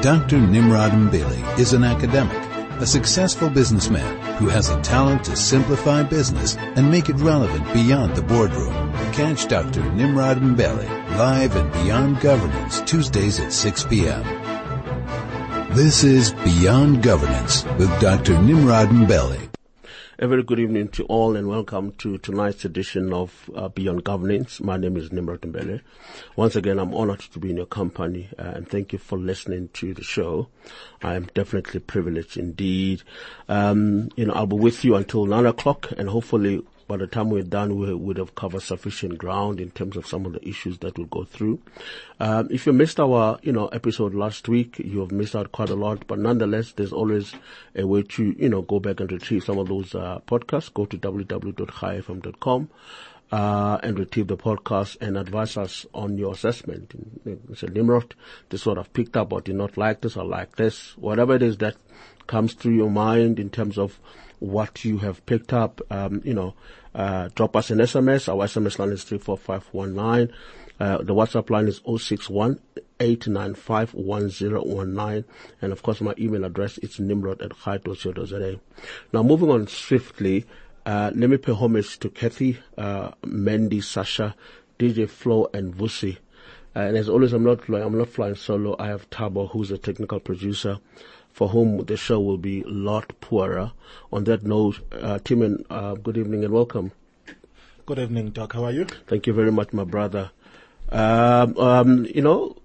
Dr. Nimrod Mbele is an academic, a successful businessman who has a talent to simplify business and make it relevant beyond the boardroom. Catch Dr. Nimrod Mbele live and Beyond Governance Tuesdays at 6 p.m. This is Beyond Governance with Dr. Nimrod Mbele. A very good evening to all and welcome to tonight's edition of uh, Beyond Governance. My name is Nimrod Mbele. Once again, I'm honored to be in your company uh, and thank you for listening to the show. I am definitely privileged indeed. Um, you know, I'll be with you until nine o'clock and hopefully by the time we're done, we would have covered sufficient ground in terms of some of the issues that we'll go through. Um, if you missed our, you know, episode last week, you have missed out quite a lot, but nonetheless, there's always a way to, you know, go back and retrieve some of those, uh, podcasts. Go to www.highfm.com. Uh, and retrieve the podcast and advise us on your assessment. Mr. Nimrod, this sort of picked up or did not like this or like this, whatever it is that comes through your mind in terms of what you have picked up, um, you know, uh, drop us an SMS. Our SMS line is 34519. Uh, the WhatsApp line is 061 895 And of course, my email address is nimrod at chai.co.za. Now, moving on swiftly, uh, let me pay homage to Kathy, uh, Mandy, Sasha, DJ Flo, and Vusi. Uh, and as always, I'm not I'm not flying solo. I have Tabo, who's a technical producer for whom the show will be a lot poorer. On that note, uh, Timon, uh, good evening and welcome. Good evening, Doc. How are you? Thank you very much, my brother. Um, um, you know,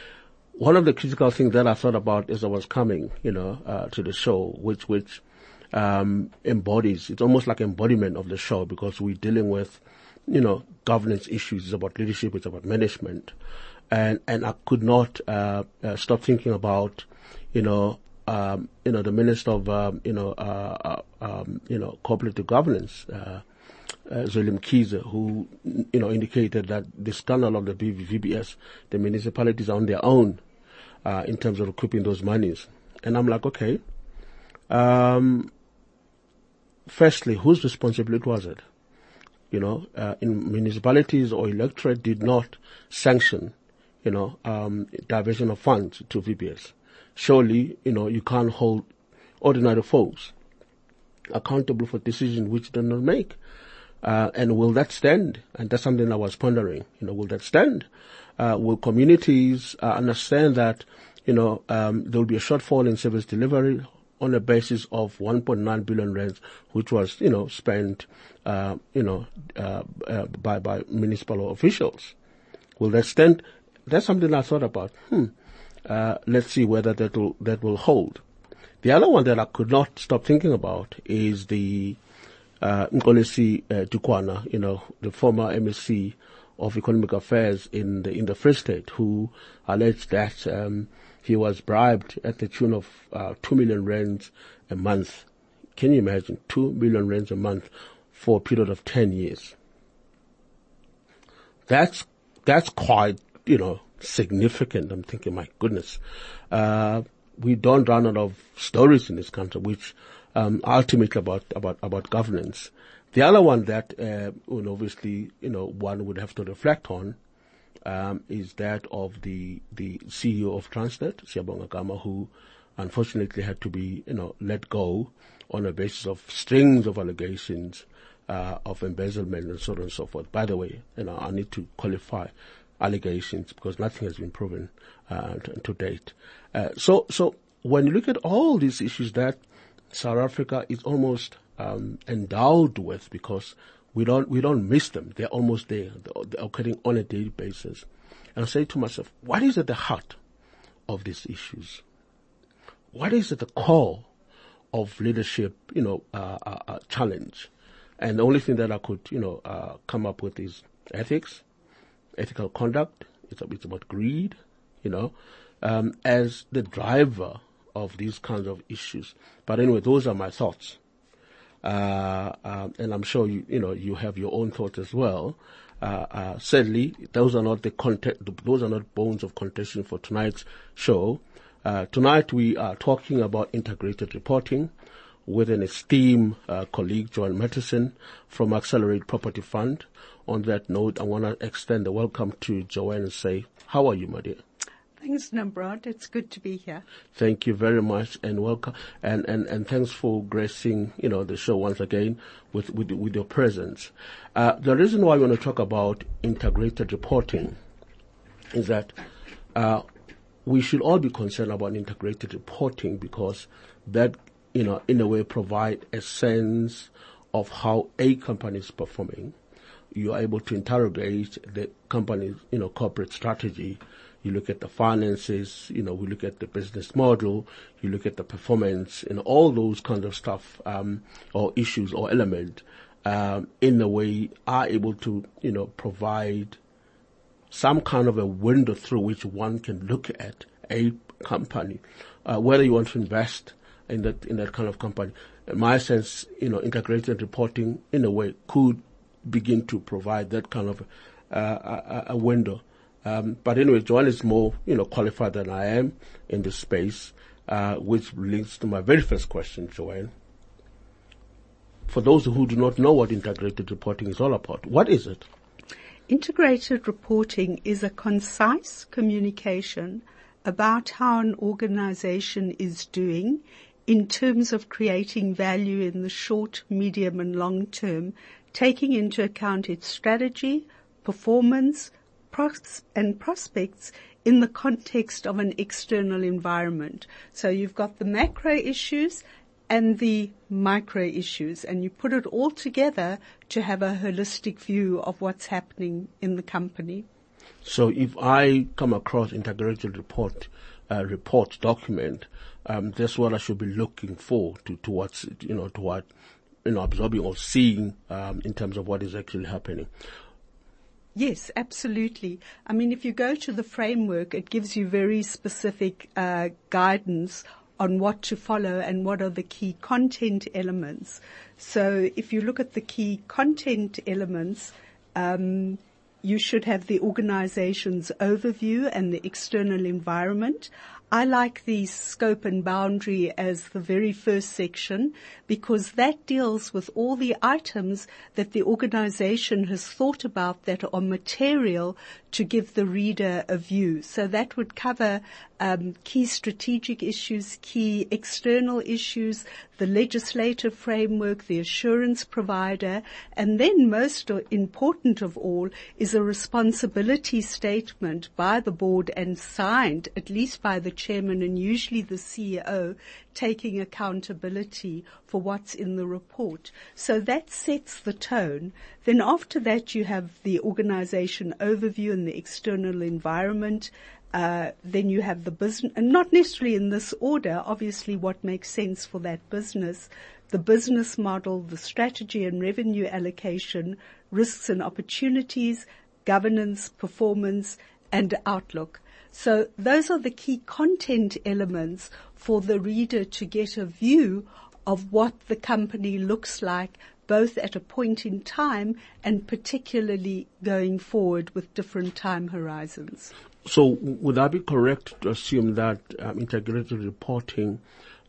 one of the critical things that I thought about as I was coming, you know, uh, to the show, which which um, embodies, it's almost like embodiment of the show because we're dealing with, you know, governance issues. It's about leadership. It's about management, and and I could not uh, uh, stop thinking about, you know, um, you know, the Minister of, um, you know, uh, uh um, you know, cooperative governance, uh, uh, Mkhize, who, you know, indicated that the scandal of the VBS, the municipalities are on their own, uh, in terms of recouping those monies. And I'm like, okay, um, firstly, whose responsibility was it? You know, uh, in municipalities or electorate did not sanction, you know, um, diversion of funds to VBS surely, you know, you can't hold ordinary folks accountable for decisions which they not make. Uh, and will that stand? And that's something I was pondering. You know, will that stand? Uh, will communities uh, understand that, you know, um, there will be a shortfall in service delivery on the basis of 1.9 billion rands, which was, you know, spent, uh, you know, uh, uh, by by municipal officials. Will that stand? That's something I thought about. Hmm. Uh, let's see whether that will that will hold. The other one that I could not stop thinking about is the uh, Mxolisi uh, Dukwana, you know, the former MEC of Economic Affairs in the in the Free State, who alleged that um, he was bribed at the tune of uh, two million rands a month. Can you imagine two million rands a month for a period of ten years? That's that's quite you know significant. I'm thinking, my goodness, uh, we don't run out of stories in this country, which um, ultimately about about about governance. The other one that, uh, obviously, you know, one would have to reflect on um, is that of the the CEO of Transnet, Siyabonga Gama, who unfortunately had to be, you know, let go on a basis of strings of allegations uh, of embezzlement and so on and so forth. By the way, you know, I need to qualify allegations because nothing has been proven uh, to, to, date. Uh, so, so when you look at all these issues that South Africa is almost um, endowed with, because we don't we don't miss them; they're almost there. They're occurring on a daily basis. And I say to myself, what is at the heart of these issues? What is at the core of leadership? You know, uh, uh, uh challenge. And the only thing that I could, you know, uh, come up with is ethics, ethical conduct. It's, it's about greed, you know, um, as the driver of these kinds of issues. But anyway, those are my thoughts. Uh, uh, and I'm sure you, you know, you have your own thoughts as well. Uh, uh sadly, those are not the content, those are not bones of contention for tonight's show. Uh, tonight we are talking about integrated reporting with an esteemed uh, colleague, Joanne Matisonn from Accelerate Property Fund on that note, I want to extend a welcome to Joanne and say, how are you, my dear? Thanks, Nimrod. It's good to be here. Thank you very much and welcome. And, and, and thanks for gracing, you know, the show once again with, with, with your presence. Uh, the reason why we want to talk about integrated reporting is that, uh, we should all be concerned about integrated reporting because that, you know, in a way provide a sense of how a company is performing. You are able to interrogate the company's, you know, corporate strategy. You look at the finances, you know, we look at the business model, you look at the performance and all those kind of stuff, um, or issues or element, um, in a way are able to, you know, provide some kind of a window through which one can look at a company, uh, whether you want to invest in that in that kind of company. In my sense, you know, integrated reporting in a way could begin to provide that kind of uh, a, a, window. Um, but anyway, Joanne is more you know qualified than I am in this space, uh, which links to my very first question, Joanne. For those who do not know what integrated reporting is all about, what is it? Integrated reporting is a concise communication about how an organization is doing in terms of creating value in the short, medium and long term, taking into account its strategy, performance, pros- and prospects in the context of an external environment. So you've got the macro issues and the micro issues and you put it all together to have a holistic view of what's happening in the company. So if I come across integrated report, uh, report document, um, that's what I should be looking for to, towards, you know, to what, you know, absorbing or seeing, um, in terms of what is actually happening. Yes, absolutely. I mean, if you go to the framework, it gives you very specific uh, guidance on what to follow and what are the key content elements. So if you look at the key content elements, um, you should have the organization's overview and the external environment. I like the scope and boundary as the very first section because that deals with all the items that the organization has thought about that are material to give the reader a view. So that would cover um, key strategic issues, key external issues, the legislative framework, the assurance provider, and then most important of all is a responsibility statement by the board and signed at least by the chairman and usually the CEO taking accountability for what's in the report. So that sets the tone. Then after that you have the organization overview and the external environment. Uh, then you have the business, and not necessarily in this order, obviously what makes sense for that business, the business model, the strategy and revenue allocation, risks and opportunities, governance, performance, and outlook. So those are the key content elements for the reader to get a view of what the company looks like both at a point in time and particularly going forward with different time horizons. So would I be correct to assume that um, integrated reporting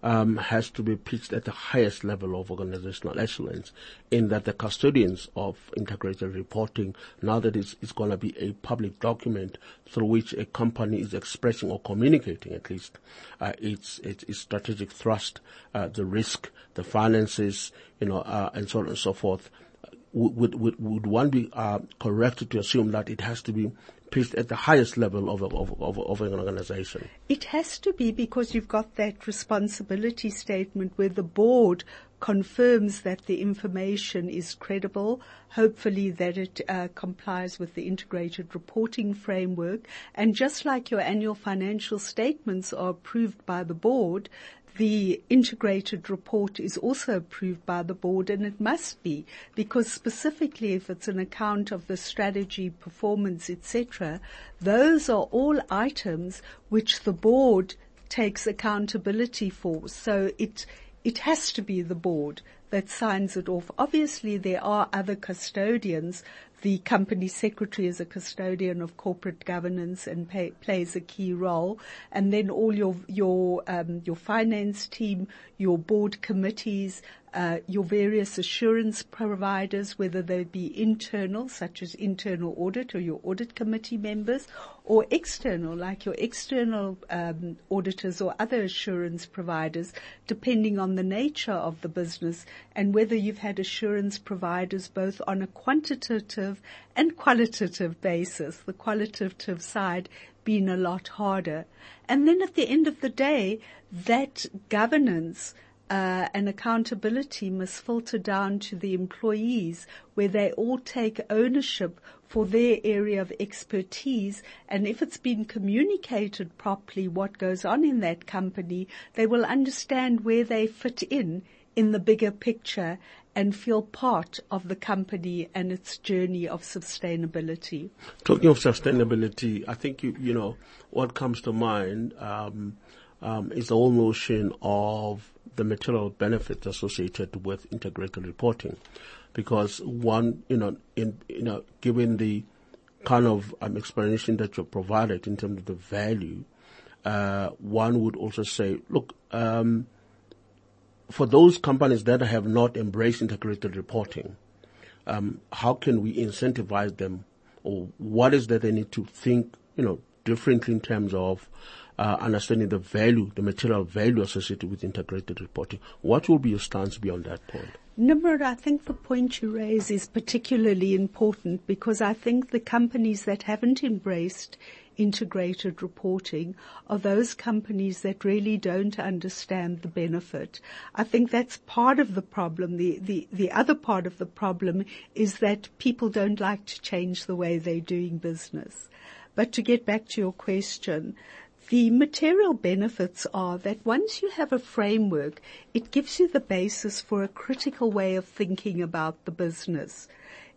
um, has to be pitched at the highest level of organizational excellence in that the custodians of integrated reporting, now that it's, it's going to be a public document through which a company is expressing or communicating at least uh, its, its, its, strategic thrust, uh, the risk, the finances, you know, uh, and so on and so forth. Would, would, would one be uh, correct to assume that it has to be at the highest level of, of, of, of an organization? It has to be because you've got that responsibility statement where the board confirms that the information is credible, hopefully that it uh, complies with the integrated reporting framework. And just like your annual financial statements are approved by the board, the integrated report is also approved by the board and it must be because specifically if it's an account of the strategy, performance, etc., those are all items which the board takes accountability for. So it, it has to be the board that signs it off. Obviously, there are other custodians. The company secretary is a custodian of corporate governance and pay, plays a key role. And then all your your um, your finance team, your board committees, your various assurance providers, whether they be internal, such as internal audit or your audit committee members, or external, like your external um, auditors or other assurance providers, depending on the nature of the business and whether you've had assurance providers both on a quantitative and qualitative basis. The qualitative side being a lot harder. And then at the end of the day, that governance uh, and accountability must filter down to the employees where they all take ownership for their area of expertise and if it's been communicated properly what goes on in that company, they will understand where they fit in in the bigger picture and feel part of the company and its journey of sustainability. Talking of sustainability, I think you, you know, what comes to mind, um, um, is the whole notion of the material benefits associated with integrated reporting. Because one, you know, in, you know, given the kind of um, explanation that you provided in terms of the value, uh, one would also say, look, um, for those companies that have not embraced integrated reporting, um, how can we incentivize them, or what is that they need to think, you know, differently in terms of uh, understanding the value, the material value associated with integrated reporting. What will be your stance beyond that point? Nimrod, I think the point you raise is particularly important because I think the companies that haven't embraced integrated reporting are those companies that really don't understand the benefit. I think that's part of the problem. The, the, the other part of the problem is that people don't like to change the way they're doing business. But to get back to your question, the material benefits are that once you have a framework, it gives you the basis for a critical way of thinking about the business.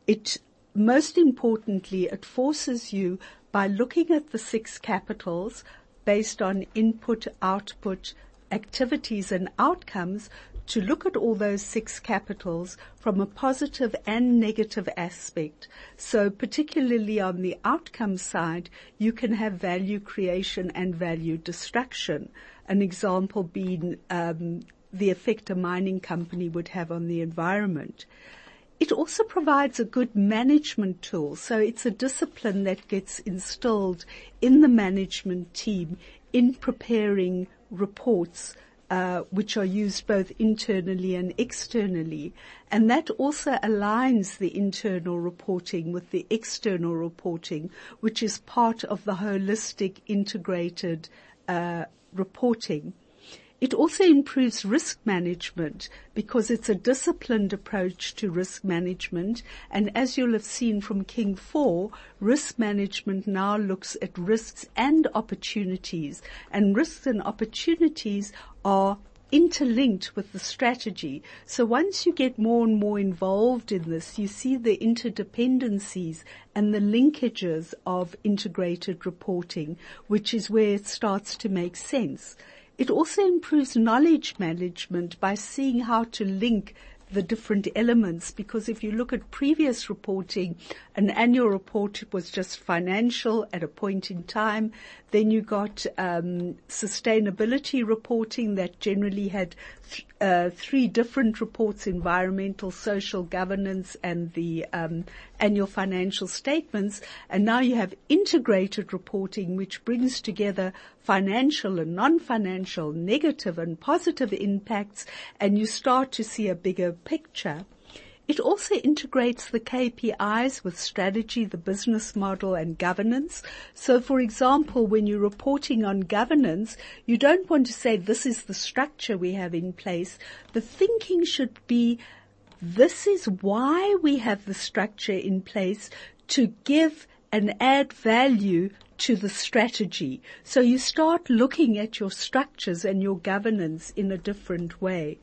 It, most importantly, it forces you by looking at the six capitals based on input, output, activities and outcomes to look at all those six capitals from a positive and negative aspect. So particularly on the outcome side, you can have value creation and value destruction. An example being um, the effect a mining company would have on the environment. It also provides a good management tool. So it's a discipline that gets instilled in the management team in preparing reports which are used both internally and externally. And that also aligns the internal reporting with the external reporting, which is part of the holistic integrated uh, reporting. It also improves risk management because it's a disciplined approach to risk management. And as you'll have seen from King 4, risk management now looks at risks and opportunities. And risks and opportunities are interlinked with the strategy. So once you get more and more involved in this, you see the interdependencies and the linkages of integrated reporting, which is where it starts to make sense. It also improves knowledge management by seeing how to link the different elements because if you look at previous reporting, an annual report was just financial at a point in time. Then you got um, sustainability reporting that generally had th- uh, three different reports: environmental, social, governance, and the um, annual financial statements. And now you have integrated reporting, which brings together financial and non-financial, negative and positive impacts, and you start to see a bigger picture. It also integrates the KPIs with strategy, the business model and governance. So for example, when you're reporting on governance, you don't want to say this is the structure we have in place. The thinking should be this is why we have the structure in place to give and add value to the strategy. So you start looking at your structures and your governance in a different way.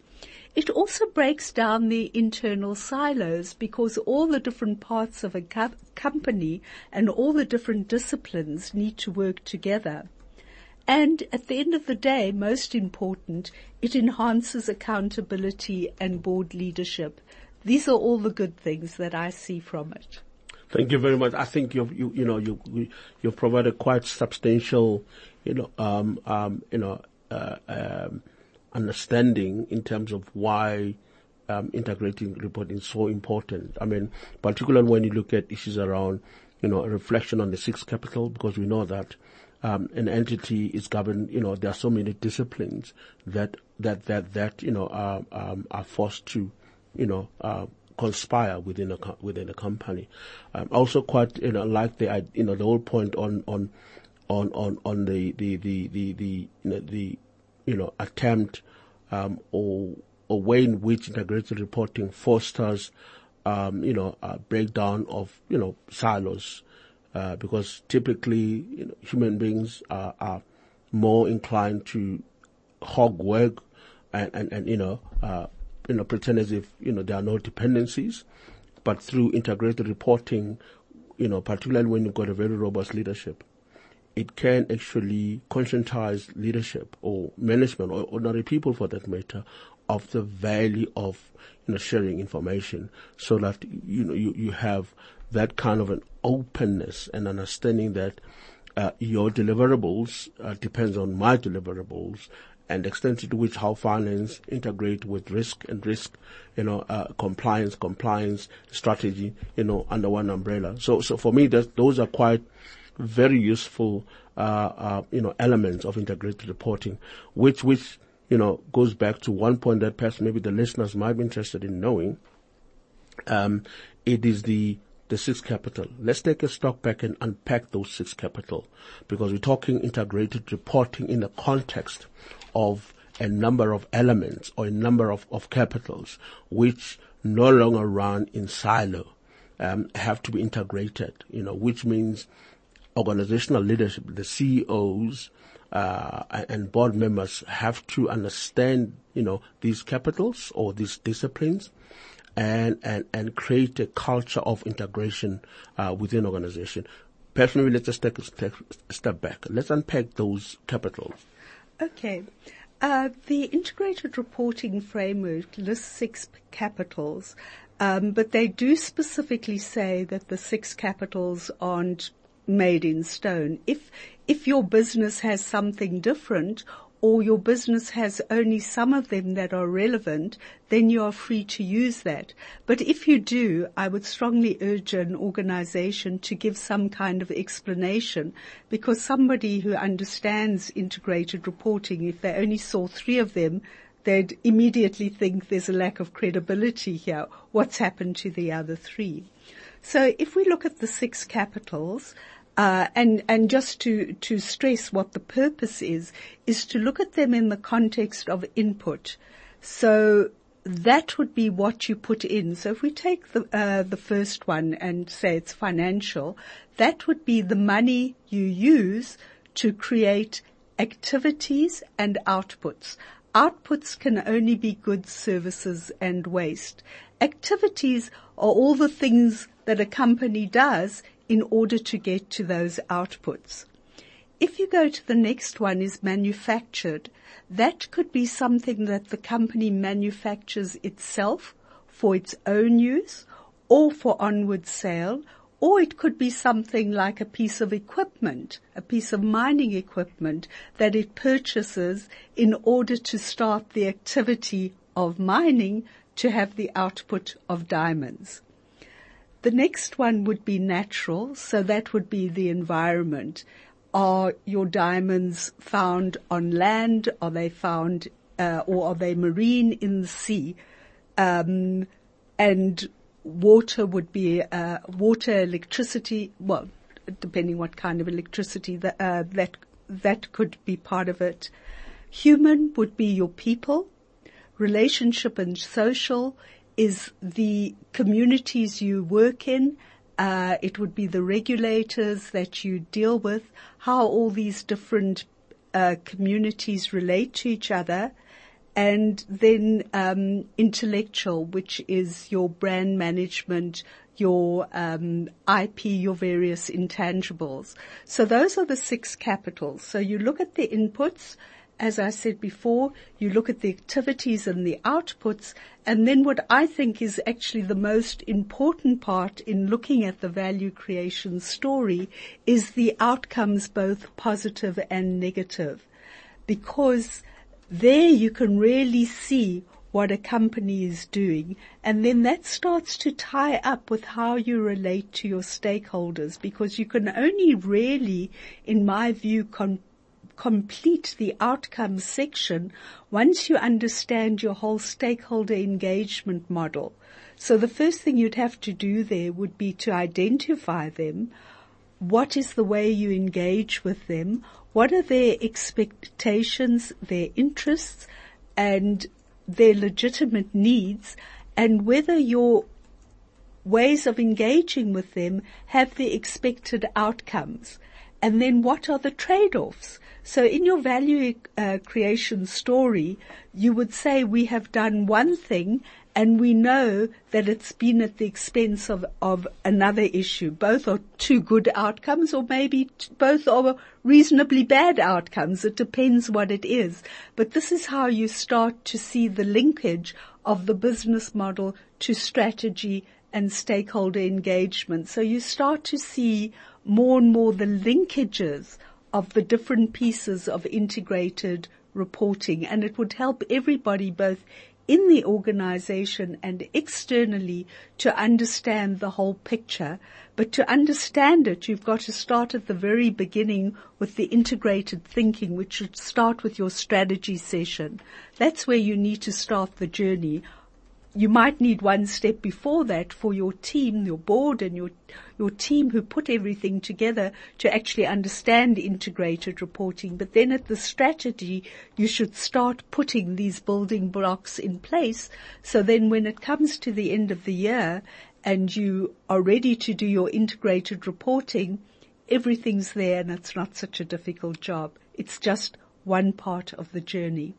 It also breaks down the internal silos because all the different parts of a co- company and all the different disciplines need to work together. And at the end of the day, most important, it enhances accountability and board leadership. These are all the good things that I see from it. Thank you very much. I think you've, you, you know, you, you've provided quite substantial, you know, um, um, you know, uh, um, understanding in terms of why, um, integrating reporting is so important. I mean, particularly when you look at issues around, you know, reflection on the sixth capital, because we know that, um, an entity is governed, you know, there are so many disciplines that, that, that, that, you know, are, um, are forced to, you know, uh, conspire within a within a company. Um, also, quite you know like the you know the whole point on on on on on the the the the, the you know the you know attempt um, or a way in which integrated reporting fosters um, you know a breakdown of you know silos uh, because typically you know, human beings are, are more inclined to hog work and, and, and you know uh, you know, pretend as if, you know, there are no dependencies. But through integrated reporting, you know, particularly when you've got a very robust leadership, it can actually conscientize leadership or management or ordinary people for that matter of the value of, you know, sharing information so that, you know, you, you have that kind of an openness and understanding that uh, your deliverables uh, depends on my deliverables and extent to which how finance integrate with risk and risk, you know, uh, compliance, compliance strategy, you know, under one umbrella. So, so for me, those are quite very useful, uh, uh, you know, elements of integrated reporting, which, which, you know, goes back to one point that perhaps maybe the listeners might be interested in knowing. Um, it is the the six capital. Let's take a stock back and unpack those six capital because we're talking integrated reporting in the context of a number of elements or a number of, of capitals which no longer run in silo, um, have to be integrated, you know, which means organizational leadership, the CEOs, uh, and board members have to understand, you know, these capitals or these disciplines and, and, and create a culture of integration, uh, within organization. Personally, let's just take a step back. Let's unpack those capitals. Okay. Uh, the integrated reporting framework lists six capitals, um, but they do specifically say that the six capitals aren't made in stone. If if your business has something different or your business has only some of them that are relevant, then you are free to use that. But if you do, I would strongly urge an organization to give some kind of explanation because somebody who understands integrated reporting, if they only saw three of them, they'd immediately think there's a lack of credibility here. What's happened to the other three? So if we look at the six capitals, uh, and and just to to stress what the purpose is is to look at them in the context of input. So that would be what you put in. So if we take the uh, the first one and say it's financial, that would be the money you use to create activities and outputs. Outputs can only be goods, services, and waste. Activities are all the things that a company does in order to get to those outputs. If you go to the next one is manufactured, that could be something that the company manufactures itself for its own use or for onward sale, or it could be something like a piece of equipment, a piece of mining equipment that it purchases in order to start the activity of mining to have the output of diamonds. The next one would be natural, so that would be the environment. Are your diamonds found on land? Are they found, uh, or are they marine in the sea? Um, and water would be uh, water, electricity. Well, depending what kind of electricity that uh, that that could be part of it. Human would be your people. Relationship and social is the communities you work in. Uh, it would be the regulators that you deal with, how all these different uh, communities relate to each other, and then um, intellectual, which is your brand management, your um, IP, your various intangibles. So those are the six capitals. So you look at the inputs, as I said before, you look at the activities and the outputs, and then what I think is actually the most important part in looking at the value creation story is the outcomes, both positive and negative. Because there you can really see what a company is doing. And then that starts to tie up with how you relate to your stakeholders because you can only really, in my view, con- complete the outcomes section once you understand your whole stakeholder engagement model. So the first thing you'd have to do there would be to identify them. What is the way you engage with them? What are their expectations, their interests, and their legitimate needs and whether your ways of engaging with them have the expected outcomes. And then what are the trade-offs? So in your value uh, creation story, you would say we have done one thing and we know that it's been at the expense of, of another issue. Both are two good outcomes or maybe t- both are reasonably bad outcomes. It depends what it is. But this is how you start to see the linkage of the business model to strategy and stakeholder engagement. So you start to see more and more the linkages of the different pieces of integrated reporting and it would help everybody both in the organization and externally to understand the whole picture. But to understand it, you've got to start at the very beginning with the integrated thinking, which should start with your strategy session. That's where you need to start the journey you might need one step before that for your team, your board and your, your team who put everything together to actually understand integrated reporting. But then at the strategy, you should start putting these building blocks in place. So then when it comes to the end of the year and you are ready to do your integrated reporting, everything's there and it's not such a difficult job. It's just one part of the journey.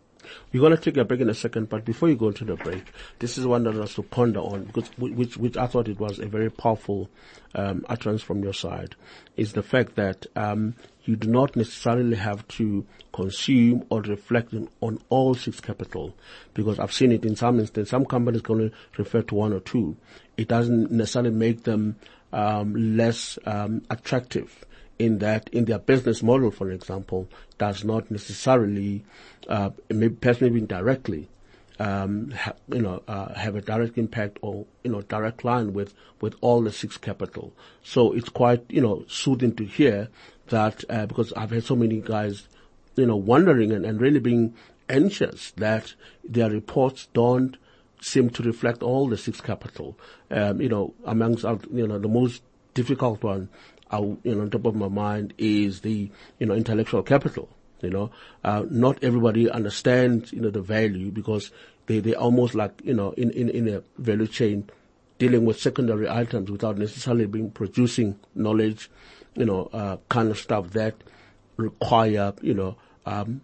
We're going to take a break in a second, but before you go into the break, this is one that I was to ponder on because which which I thought it was a very powerful um, utterance from your side is the fact that um, you do not necessarily have to consume or reflect on all six capital because I've seen it in some instances. Some companies can only refer to one or two. It doesn't necessarily make them um, less um, attractive in that in their business model, for example, does not necessarily, uh, maybe indirectly, um, ha, you know, uh, have a direct impact or you know direct line with with all the six capital. So it's quite you know soothing to hear that uh, because I've had so many guys, you know, wondering and, and really being anxious that their reports don't seem to reflect all the six capital. Um, you know, amongst you know the most difficult one you know, on top of my mind is the, you know, intellectual capital. You know, uh, not everybody understands, you know, the value because they, they almost like, you know, in, in, in a value chain dealing with secondary items without necessarily being producing knowledge, you know, uh, kind of stuff that require, you know, um,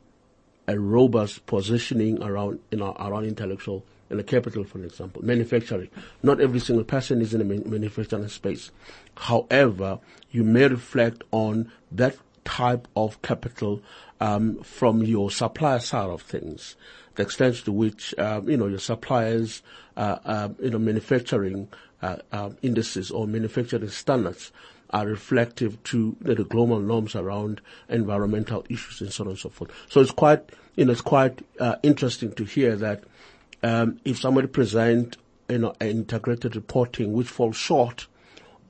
a robust positioning around, you know, around intellectual in a capital, for example, manufacturing. Not every single person is in a manufacturing space. However, you may reflect on that type of capital um, from your supplier side of things, the extent to which um, you know your suppliers, uh, uh, you know, manufacturing uh, um, indices or manufacturing standards are reflective to you the global norms around environmental issues and so on and so forth. So it's quite, you know, it's quite uh, interesting to hear that um, if somebody present you know an integrated reporting which falls short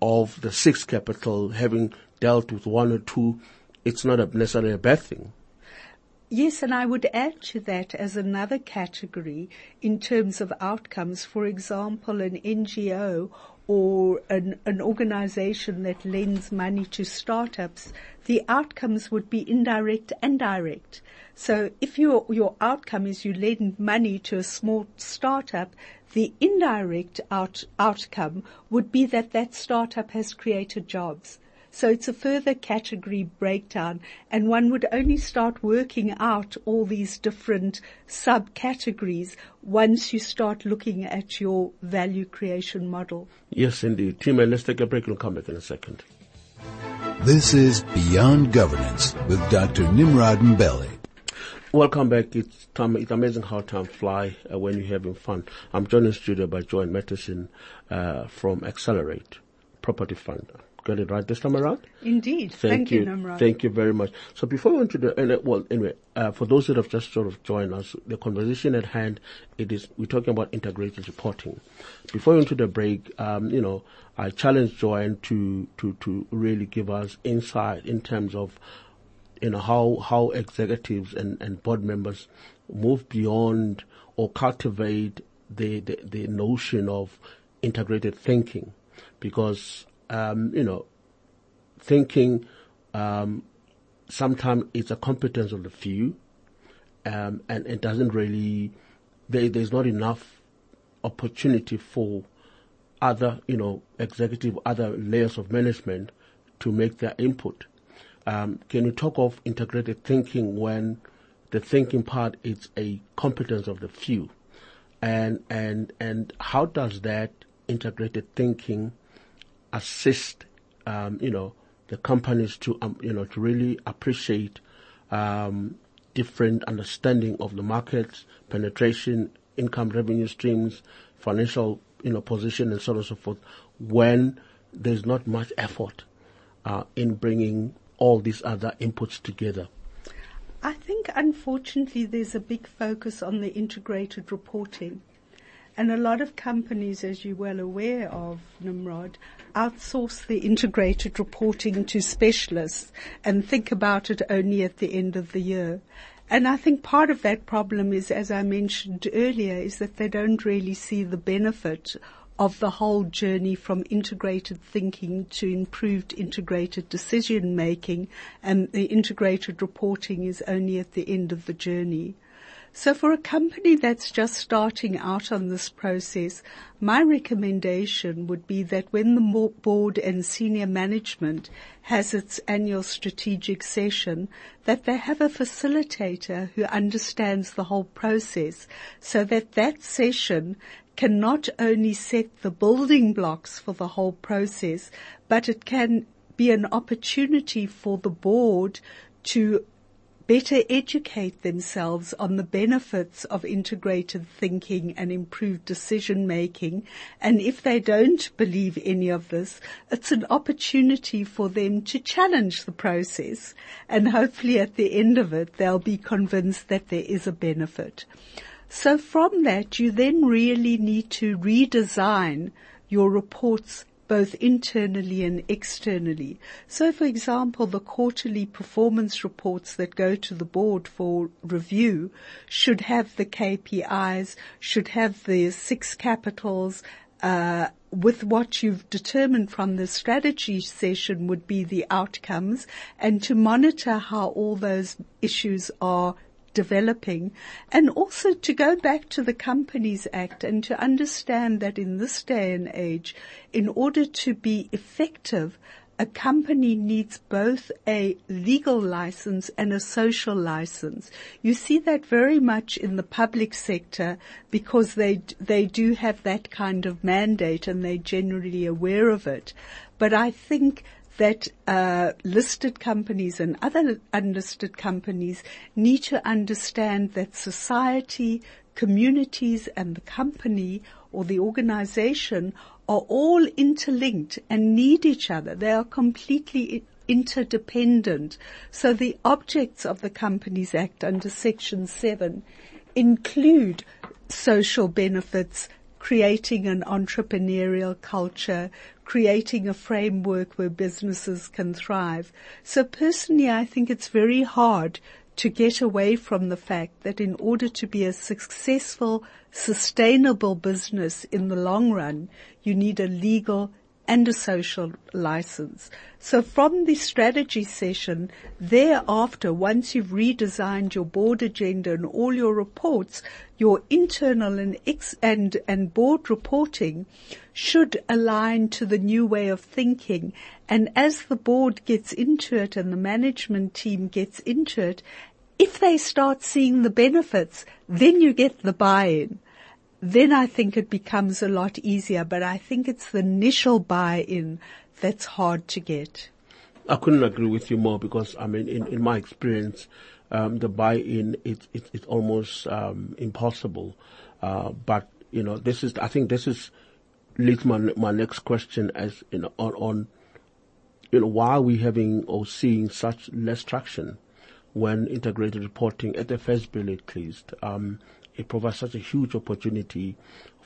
of the six capital having dealt with one or two, it's not a necessarily a bad thing. Yes, and I would add to that as another category in terms of outcomes. For example, an NGO or an, an organization that lends money to startups, the outcomes would be indirect and direct. So if your, your outcome is you lend money to a small startup, the indirect out, outcome would be that that startup has created jobs. So it's a further category breakdown and one would only start working out all these different subcategories once you start looking at your value creation model. Yes, indeed. Tim, let's take a break. We'll come back in a second. This is Beyond Governance with Dr. Nimrod Mbele. Welcome back. It's time, it's amazing how time fly uh, when you're having fun. I'm joined in studio by Joanne Matisonn uh, from Accelerate Property Fund. Got it right this time around? Indeed. Thank, you, Nimrod. Thank you very much. So before we went to the, uh, well, anyway, uh, for those that have just sort of joined us, the conversation at hand, it is, we're talking about integrated reporting. Before we went to the break, um, you know, I challenged Joanne to, to, to really give us insight in terms of you know, how, how executives and, and board members move beyond or cultivate the, the, the notion of integrated thinking because, um, you know, thinking, um, sometimes it's a competence of the few, um, and it doesn't really, there, there's not enough opportunity for other, you know, executive, other layers of management to make their input. Um, can you talk of integrated thinking when the thinking part is a competence of the few, and and and how does that integrated thinking assist, um, you know, the companies to um, you know to really appreciate um, different understanding of the markets, penetration, income, revenue streams, financial you know position, and so on and so forth, when there's not much effort uh, in bringing all these other inputs together? I think unfortunately there's a big focus on the integrated reporting. And a lot of companies, as you're well aware of, Nimrod, outsource the integrated reporting to specialists and think about it only at the end of the year. And I think part of that problem is, as I mentioned earlier, is that they don't really see the benefit of the whole journey from integrated thinking to improved integrated decision making and the integrated reporting is only at the end of the journey. So for a company that's just starting out on this process, my recommendation would be that when the board and senior management has its annual strategic session, that they have a facilitator who understands the whole process so that that session can not only set the building blocks for the whole process, but it can be an opportunity for the board to better educate themselves on the benefits of integrated thinking and improved decision making. And if they don't believe any of this, it's an opportunity for them to challenge the process. And hopefully at the end of it, they'll be convinced that there is a benefit. So from that, you then really need to redesign your reports both internally and externally. So for example, the quarterly performance reports that go to the board for review should have the KPIs, should have the six capitals, uh, with what you've determined from the strategy session would be the outcomes and to monitor how all those issues are developing and also to go back to the Companies Act and to understand that in this day and age, in order to be effective, a company needs both a legal license and a social license. You see that very much in the public sector because they they do have that kind of mandate and they're generally aware of it. But I think that uh, listed companies and other unlisted companies need to understand that society, communities and the company or the organization are all interlinked and need each other. They are completely interdependent. So the objects of the Companies Act under Section 7 include social benefits, creating an entrepreneurial culture, creating a framework where businesses can thrive. So personally, I think it's very hard to get away from the fact that in order to be a successful, sustainable business in the long run, you need a legal and a social license. So from the strategy session, thereafter, once you've redesigned your board agenda and all your reports, your internal and ex- and, and board reporting should align to the new way of thinking. And as the board gets into it and the management team gets into it, if they start seeing the benefits, then you get the buy-in. Then I think it becomes a lot easier, but I think it's the initial buy-in that's hard to get. I couldn't agree with you more because I mean, in, in my experience, um, the buy-in it, it, it's almost um, impossible. Uh, but you know, this is I think this is leads my my next question as you know on on you know why are we having or seeing such less traction when integrated reporting at the first bill at least. Um, it provides such a huge opportunity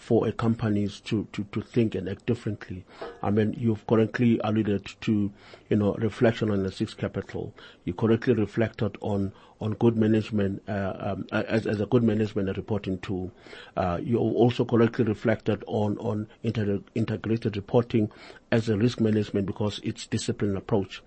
for a companies to, to, to think and act differently. I mean, you've correctly alluded to, you know, reflection on the six capital. You correctly reflected on, on good management, uh, um, as, as a good management reporting tool. Uh, you also correctly reflected on, on inter- integrated reporting as a risk management because it's disciplined approach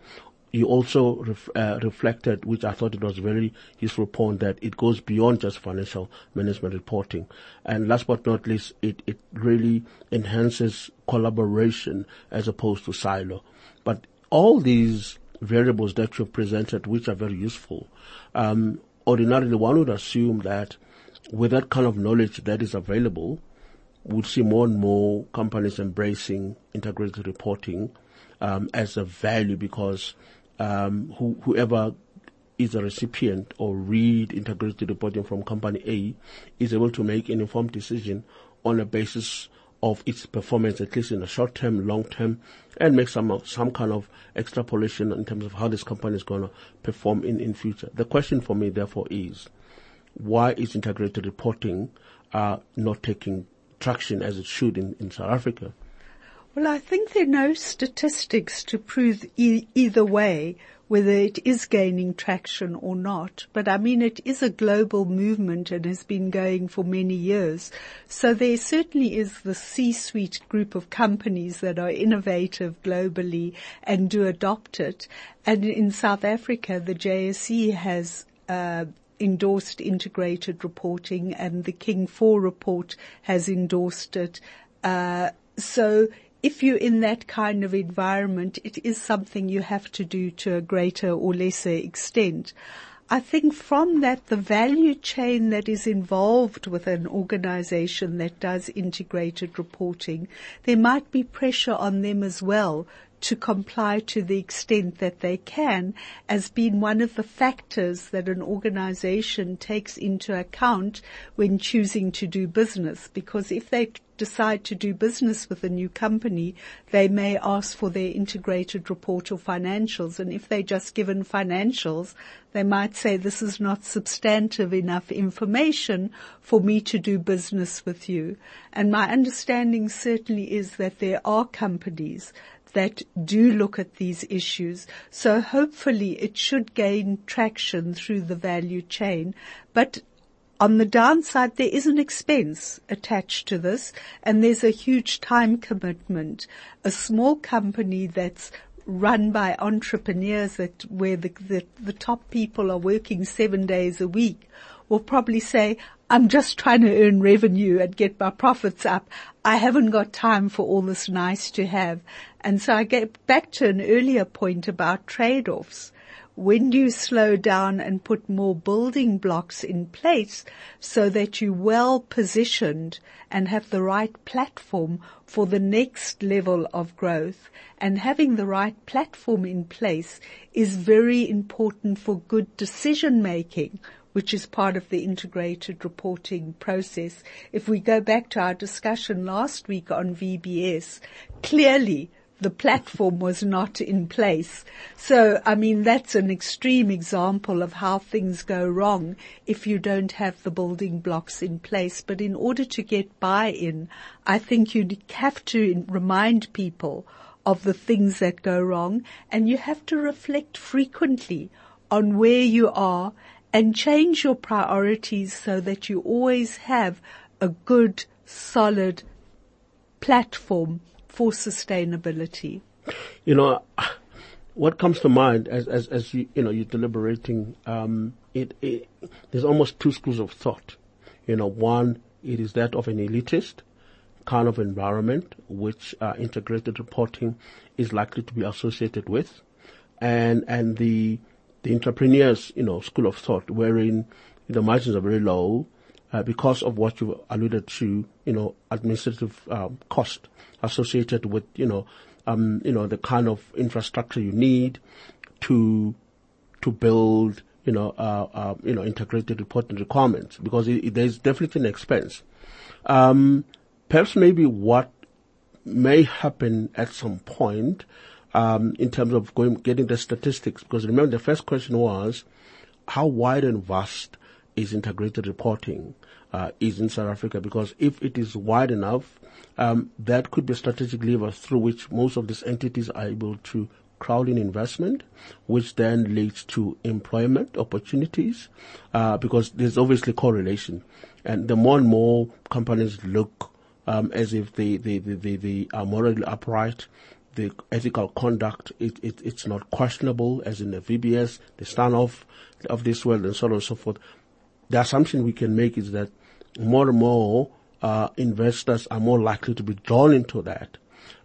you also ref, uh, reflected, which I thought it was very useful point, that it goes beyond just financial management reporting. And last but not least, it, it really enhances collaboration as opposed to silo. But all these variables that you've presented, which are very useful, um, ordinarily one would assume that with that kind of knowledge that is available, we'd see more and more companies embracing integrated reporting um, as a value because um, who, whoever is a recipient or read integrated reporting from company A is able to make an informed decision on a basis of its performance, at least in the short term, long term, and make some some kind of extrapolation in terms of how this company is going to perform in in future. The question for me, therefore, is why is integrated reporting uh, not taking traction as it should in, in South Africa? Well, I think there are no statistics to prove e- either way whether it is gaining traction or not. But I mean, it is a global movement and has been going for many years. So there certainly is the C-suite group of companies that are innovative globally and do adopt it. And in South Africa, the JSE has uh, endorsed integrated reporting and the King 4 report has endorsed it. Uh, so if you're in that kind of environment, it is something you have to do to a greater or lesser extent. I think from that, the value chain that is involved with an organization that does integrated reporting, there might be pressure on them as well to comply to the extent that they can as being one of the factors that an organization takes into account when choosing to do business. Because if they decide to do business with a new company, they may ask for their integrated report or financials. And if they're just given financials, they might say this is not substantive enough information for me to do business with you. And my understanding certainly is that there are companies that do look at these issues. So hopefully it should gain traction through the value chain. But on the downside, there is an expense attached to this and there's a huge time commitment. A small company that's run by entrepreneurs that where the, the, the top people are working seven days a week will probably say, I'm just trying to earn revenue and get my profits up. I haven't got time for all this nice to have. And so I get back to an earlier point about trade-offs. When do you slow down and put more building blocks in place so that you're well positioned and have the right platform for the next level of growth? And having the right platform in place is very important for good decision making which is part of the integrated reporting process. If we go back to our discussion last week on VBS, clearly the platform was not in place. So, I mean, that's an extreme example of how things go wrong if you don't have the building blocks in place. But in order to get buy-in, I think you have to remind people of the things that go wrong and you have to reflect frequently on where you are and change your priorities so that you always have a good, solid platform for sustainability? You know, what comes to mind as as, as you you know you're deliberating, um, it, it there's almost two schools of thought. You know, one it is that of an elitist kind of environment which uh, integrated reporting is likely to be associated with, and and the the entrepreneurs you know school of thought wherein the margins are very low. Uh, because of what you alluded to, you know, administrative um, cost associated with, you know, um, you know, the kind of infrastructure you need to to build, you know, uh, uh, you know, integrated reporting requirements because it, it, there's definitely an expense. Um, perhaps maybe what may happen at some point um, in terms of going getting the statistics because remember the first question was how wide and vast is integrated reporting uh, is in South Africa because if it is wide enough, um, that could be a strategic lever through which most of these entities are able to crowd in investment, which then leads to employment opportunities, uh, because there's obviously correlation. And the more and more companies look um, as if they, they, they, they, they are morally upright, the ethical conduct, it, it, it's not questionable, as in the VBS, the Steinhoff of this world, and so on and so forth. The assumption we can make is that more and more uh, investors are more likely to be drawn into that.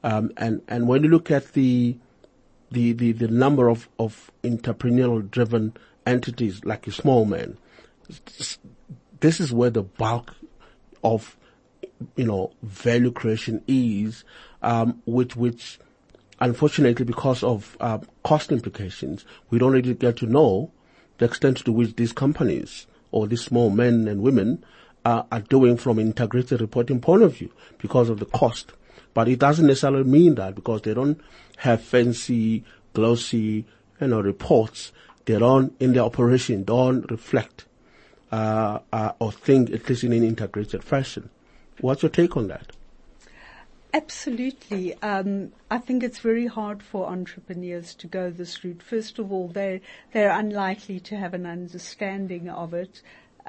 Um, and and when you look at the the the, the number of of entrepreneurial driven entities like a small man, this is where the bulk of you know value creation is, um, which which unfortunately because of uh, cost implications, we don't really get to know the extent to which these companies or these small men and women uh, are doing from an integrated reporting point of view because of the cost. But it doesn't necessarily mean that because they don't have fancy, glossy, you know, reports. They don't, in their operation, don't reflect, uh, uh, or think at least in an integrated fashion. What's your take on that? Absolutely. Um, I think it's very hard for entrepreneurs to go this route. First of all, they they're unlikely to have an understanding of it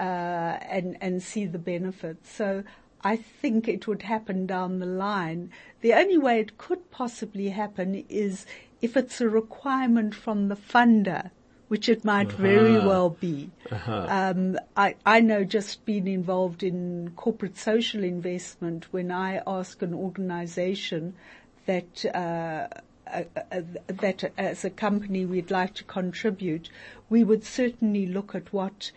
and and see the benefits. So I think it would happen down the line. The only way it could possibly happen is if it's a requirement from the funder, which it might uh-huh. very well be. Uh-huh. Um, I, I know just being involved in corporate social investment when I ask an organization that uh, uh, uh, that as a company we'd like to contribute, we would certainly look at what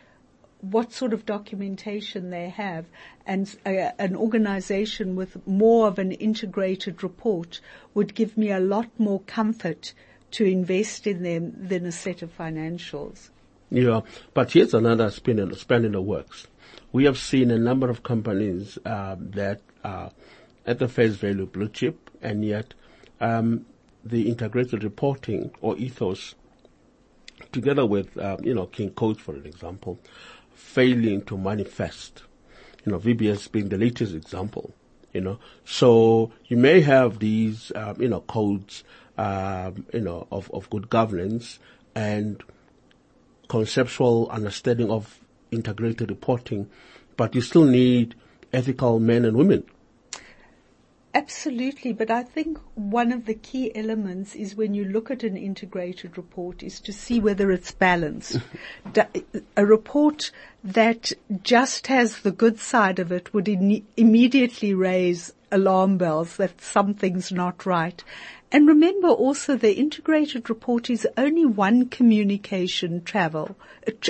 what sort of documentation they have and uh, an organization with more of an integrated report would give me a lot more comfort to invest in them than a set of financials. Yeah, but here's another spin in, in the works. We have seen a number of companies um, that are at the face value blue chip, and yet um, the integrated reporting or ethos, together with um, you know King Codes, for an example, failing to manifest. You know, VBS being the latest example. You know, so you may have these, um, you know, codes, um, you know, of, of good governance and conceptual understanding of integrated reporting, but you still need ethical men and women Absolutely, but I think one of the key elements is when you look at an integrated report is to see whether it's balanced. a report that just has the good side of it would in- immediately raise alarm bells that something's not right. And remember also the integrated report is only one communication travel,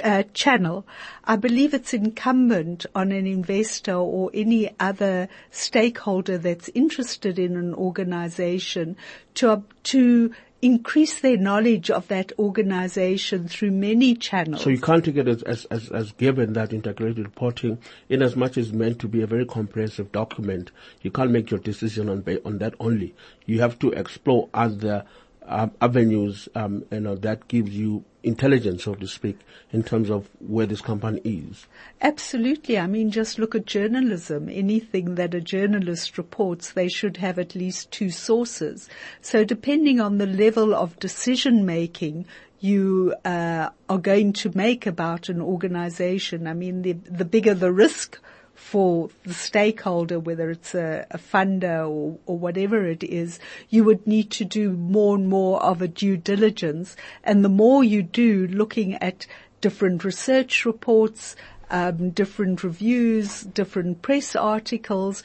uh, channel. I believe it's incumbent on an investor or any other stakeholder that's interested in an organization to, to increase their knowledge of that organization through many channels. So you can't take it as, as, as, as, given that integrated reporting, in as much as meant to be a very comprehensive document, you can't make your decision on, on that only. You have to explore other um, avenues, um, you know, that gives you intelligence, so to speak, in terms of where this company is. Absolutely. I mean, just look at journalism. Anything that a journalist reports, they should have at least two sources. So depending on the level of decision making, you uh, are going to make about an organization. I mean, the, the bigger the risk for the stakeholder, whether it's a, a funder or, or whatever it is, you would need to do more and more of a due diligence. And the more you do looking at different research reports, um, different reviews, different press articles,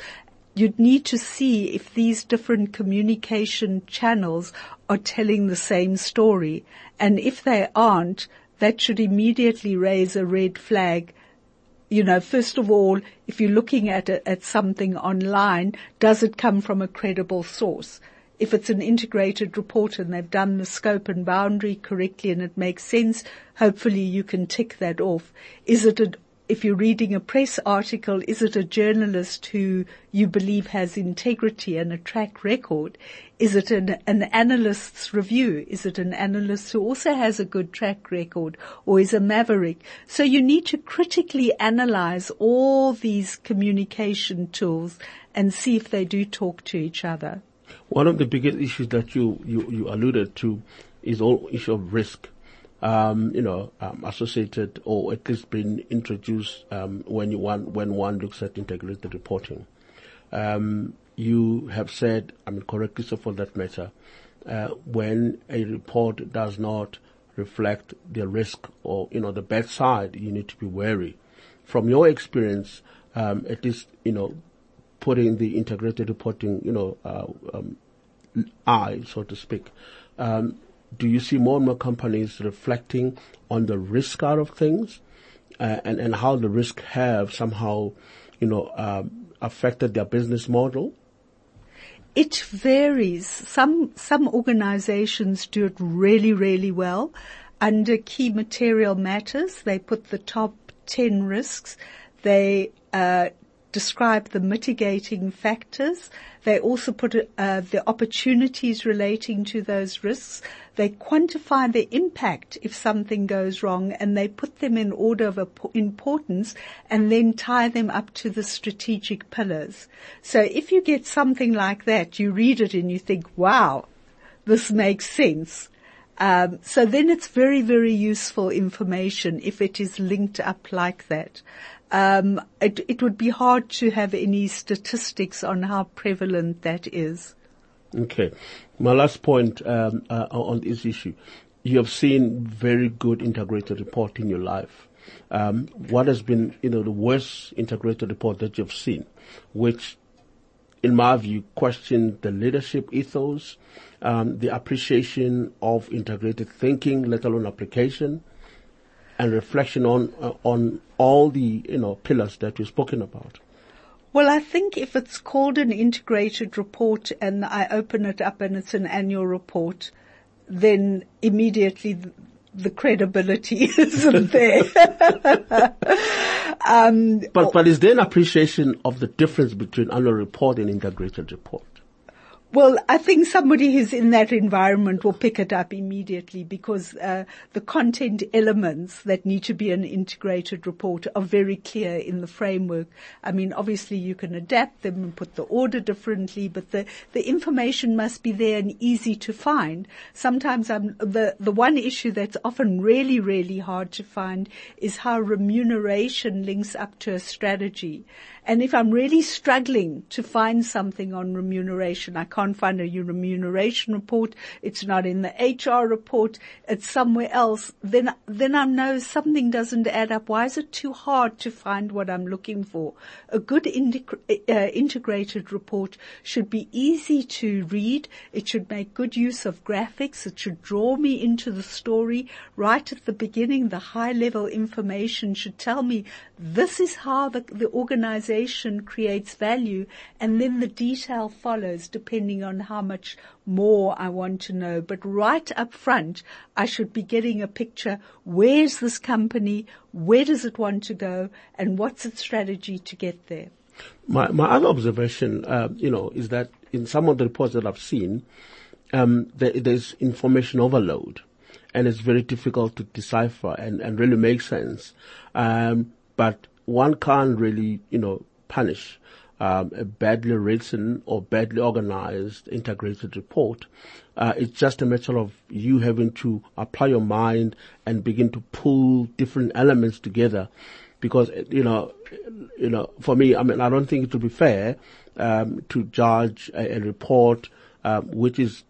you'd need to see if these different communication channels are telling the same story. And if they aren't, that should immediately raise a red flag. You know, first of all, if you're looking at it, at something online, does it come from a credible source? If it's an integrated report and they've done the scope and boundary correctly and it makes sense, hopefully you can tick that off. Is it a, if you're reading a press article, is it a journalist who you believe has integrity and a track record? Is it an, an analyst's review? Is it an analyst who also has a good track record or is a maverick? So you need to critically analyze all these communication tools and see if they do talk to each other. One of the biggest issues that you, you, you alluded to is all issue of risk um, you know, um, associated or at least been introduced um, when you want, when one looks at integrated reporting. Um, you have said, I mean, correctly so for that matter, uh, when a report does not reflect the risk or you know the bad side, you need to be wary. From your experience, um, at least you know, putting the integrated reporting, you know, uh, um, eye, so to speak. Um, do you see more and more companies reflecting on the risk out of things uh, and, and how the risk have somehow, you know, um, affected their business model? It varies. Some, some organizations do it really, really well. Under key material matters, they put the top 10 risks. They, uh, describe the mitigating factors. They also put uh, the opportunities relating to those risks. They quantify the impact if something goes wrong and they put them in order of importance and then tie them up to the strategic pillars. So if you get something like that, you read it and you think, wow, this makes sense. Um, so then it's very, very useful information if it is linked up like that. Um, it, it would be hard to have any statistics on how prevalent that is. Okay. My last point um, uh, on this issue. You have seen very good integrated report in your life. Um, what has been, you know, the worst integrated report that you've seen, which, in my view, questioned the leadership ethos, um, the appreciation of integrated thinking, let alone application, and reflection on uh, on all the you know pillars that you've spoken about. Well, I think if it's called an integrated report and I open it up and it's an annual report, then immediately the, the credibility isn't there. um, but, but is there an appreciation of the difference between annual report and integrated report? Well, I think somebody who's in that environment will pick it up immediately because uh, the content elements that need to be an integrated report are very clear in the framework. I mean, obviously you can adapt them and put the order differently, but the, the information must be there and easy to find. Sometimes I'm, the, the one issue that's often really, really hard to find is how remuneration links up to a strategy. And if I'm really struggling to find something on remuneration, I can't find a remuneration report, it's not in the HR report, it's somewhere else, then, then I know something doesn't add up. Why is it too hard to find what I'm looking for? A good uh, integrated report should be easy to read. It should make good use of graphics. It should draw me into the story right at the beginning. The high level information should tell me this is how the, the organization creates value and then the detail follows depending on how much more I want to know. But right up front, I should be getting a picture. Where's this company? Where does it want to go? And what's its strategy to get there? My, my other observation, uh, you know, is that in some of the reports that I've seen, um, there, there's information overload and it's very difficult to decipher and, and really make sense. Um, but one can't really, you know, punish um, a badly written or badly organized integrated report. Uh, it's just a matter of you having to apply your mind and begin to pull different elements together because you know, you know, for me, I mean, I don't think it would be fair um, to judge a, a report um, which is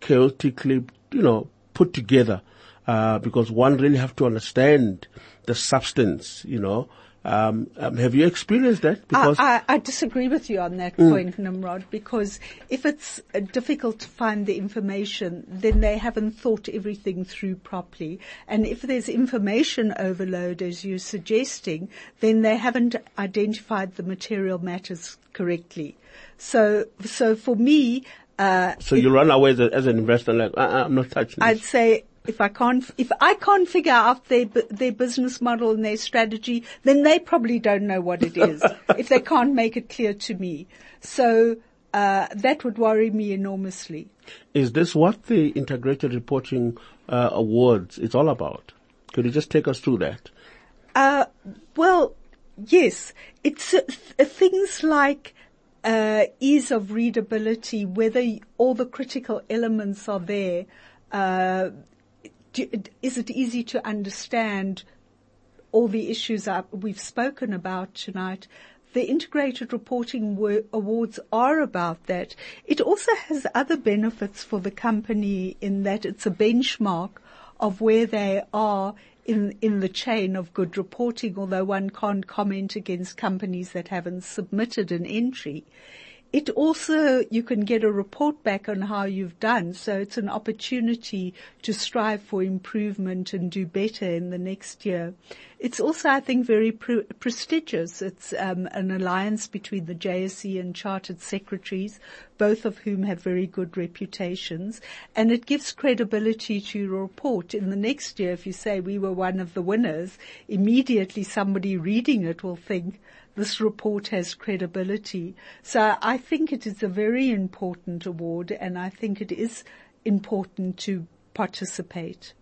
chaotically, you know, put together, uh, because one really have to understand the substance, you know. Um, um, have you experienced that? Because I, I, I disagree with you on that mm. point, Nimrod, because if it's uh, difficult to find the information, then they haven't thought everything through properly. And if there's information overload, as you're suggesting, then they haven't identified the material matters correctly. So, so for me, uh, so you run away as, a, as an investor, like uh, I'm not touching. I'd this. say if I can't, if I can't figure out their their business model and their strategy, then they probably don't know what it is. if they can't make it clear to me, so uh, that would worry me enormously. Is this what the integrated reporting uh, awards is all about? Could you just take us through that? Uh, well, yes, it's uh, th- things like uh, ease of readability, whether all the critical elements are there. Do, is it easy to understand all the issues we've spoken about tonight? The integrated reporting awards are about that. It also has other benefits for the company in that it's a benchmark of where they are in, in the chain of good reporting, although one can't comment against companies that haven't submitted an entry. It also, you can get a report back on how you've done. So it's an opportunity to strive for improvement and do better in the next year. It's also, I think, very pre- prestigious. It's um, an alliance between the JSE and chartered secretaries, both of whom have very good reputations, and it gives credibility to your report. In the next year, if you say we were one of the winners, immediately somebody reading it will think, this report has credibility. So I think it is a very important award and I think it is important to participate.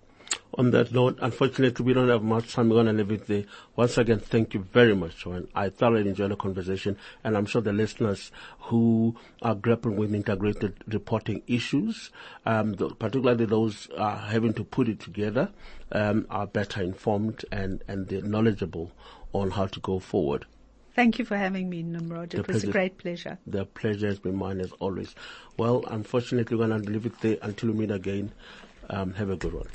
On that note, unfortunately, we don't have much time. We're going to leave it there. Once again, thank you very much, Joanne. I thoroughly enjoyed the conversation, and I'm sure the listeners who are grappling with integrated reporting issues, um, particularly those uh, having to put it together, um, are better informed and, and they're knowledgeable on how to go forward. Thank you for having me, Nimrod. It the was pleasure, a great pleasure. The pleasure has been mine as always. Well, unfortunately, we're going to leave it there until we meet again. Um, have a good one.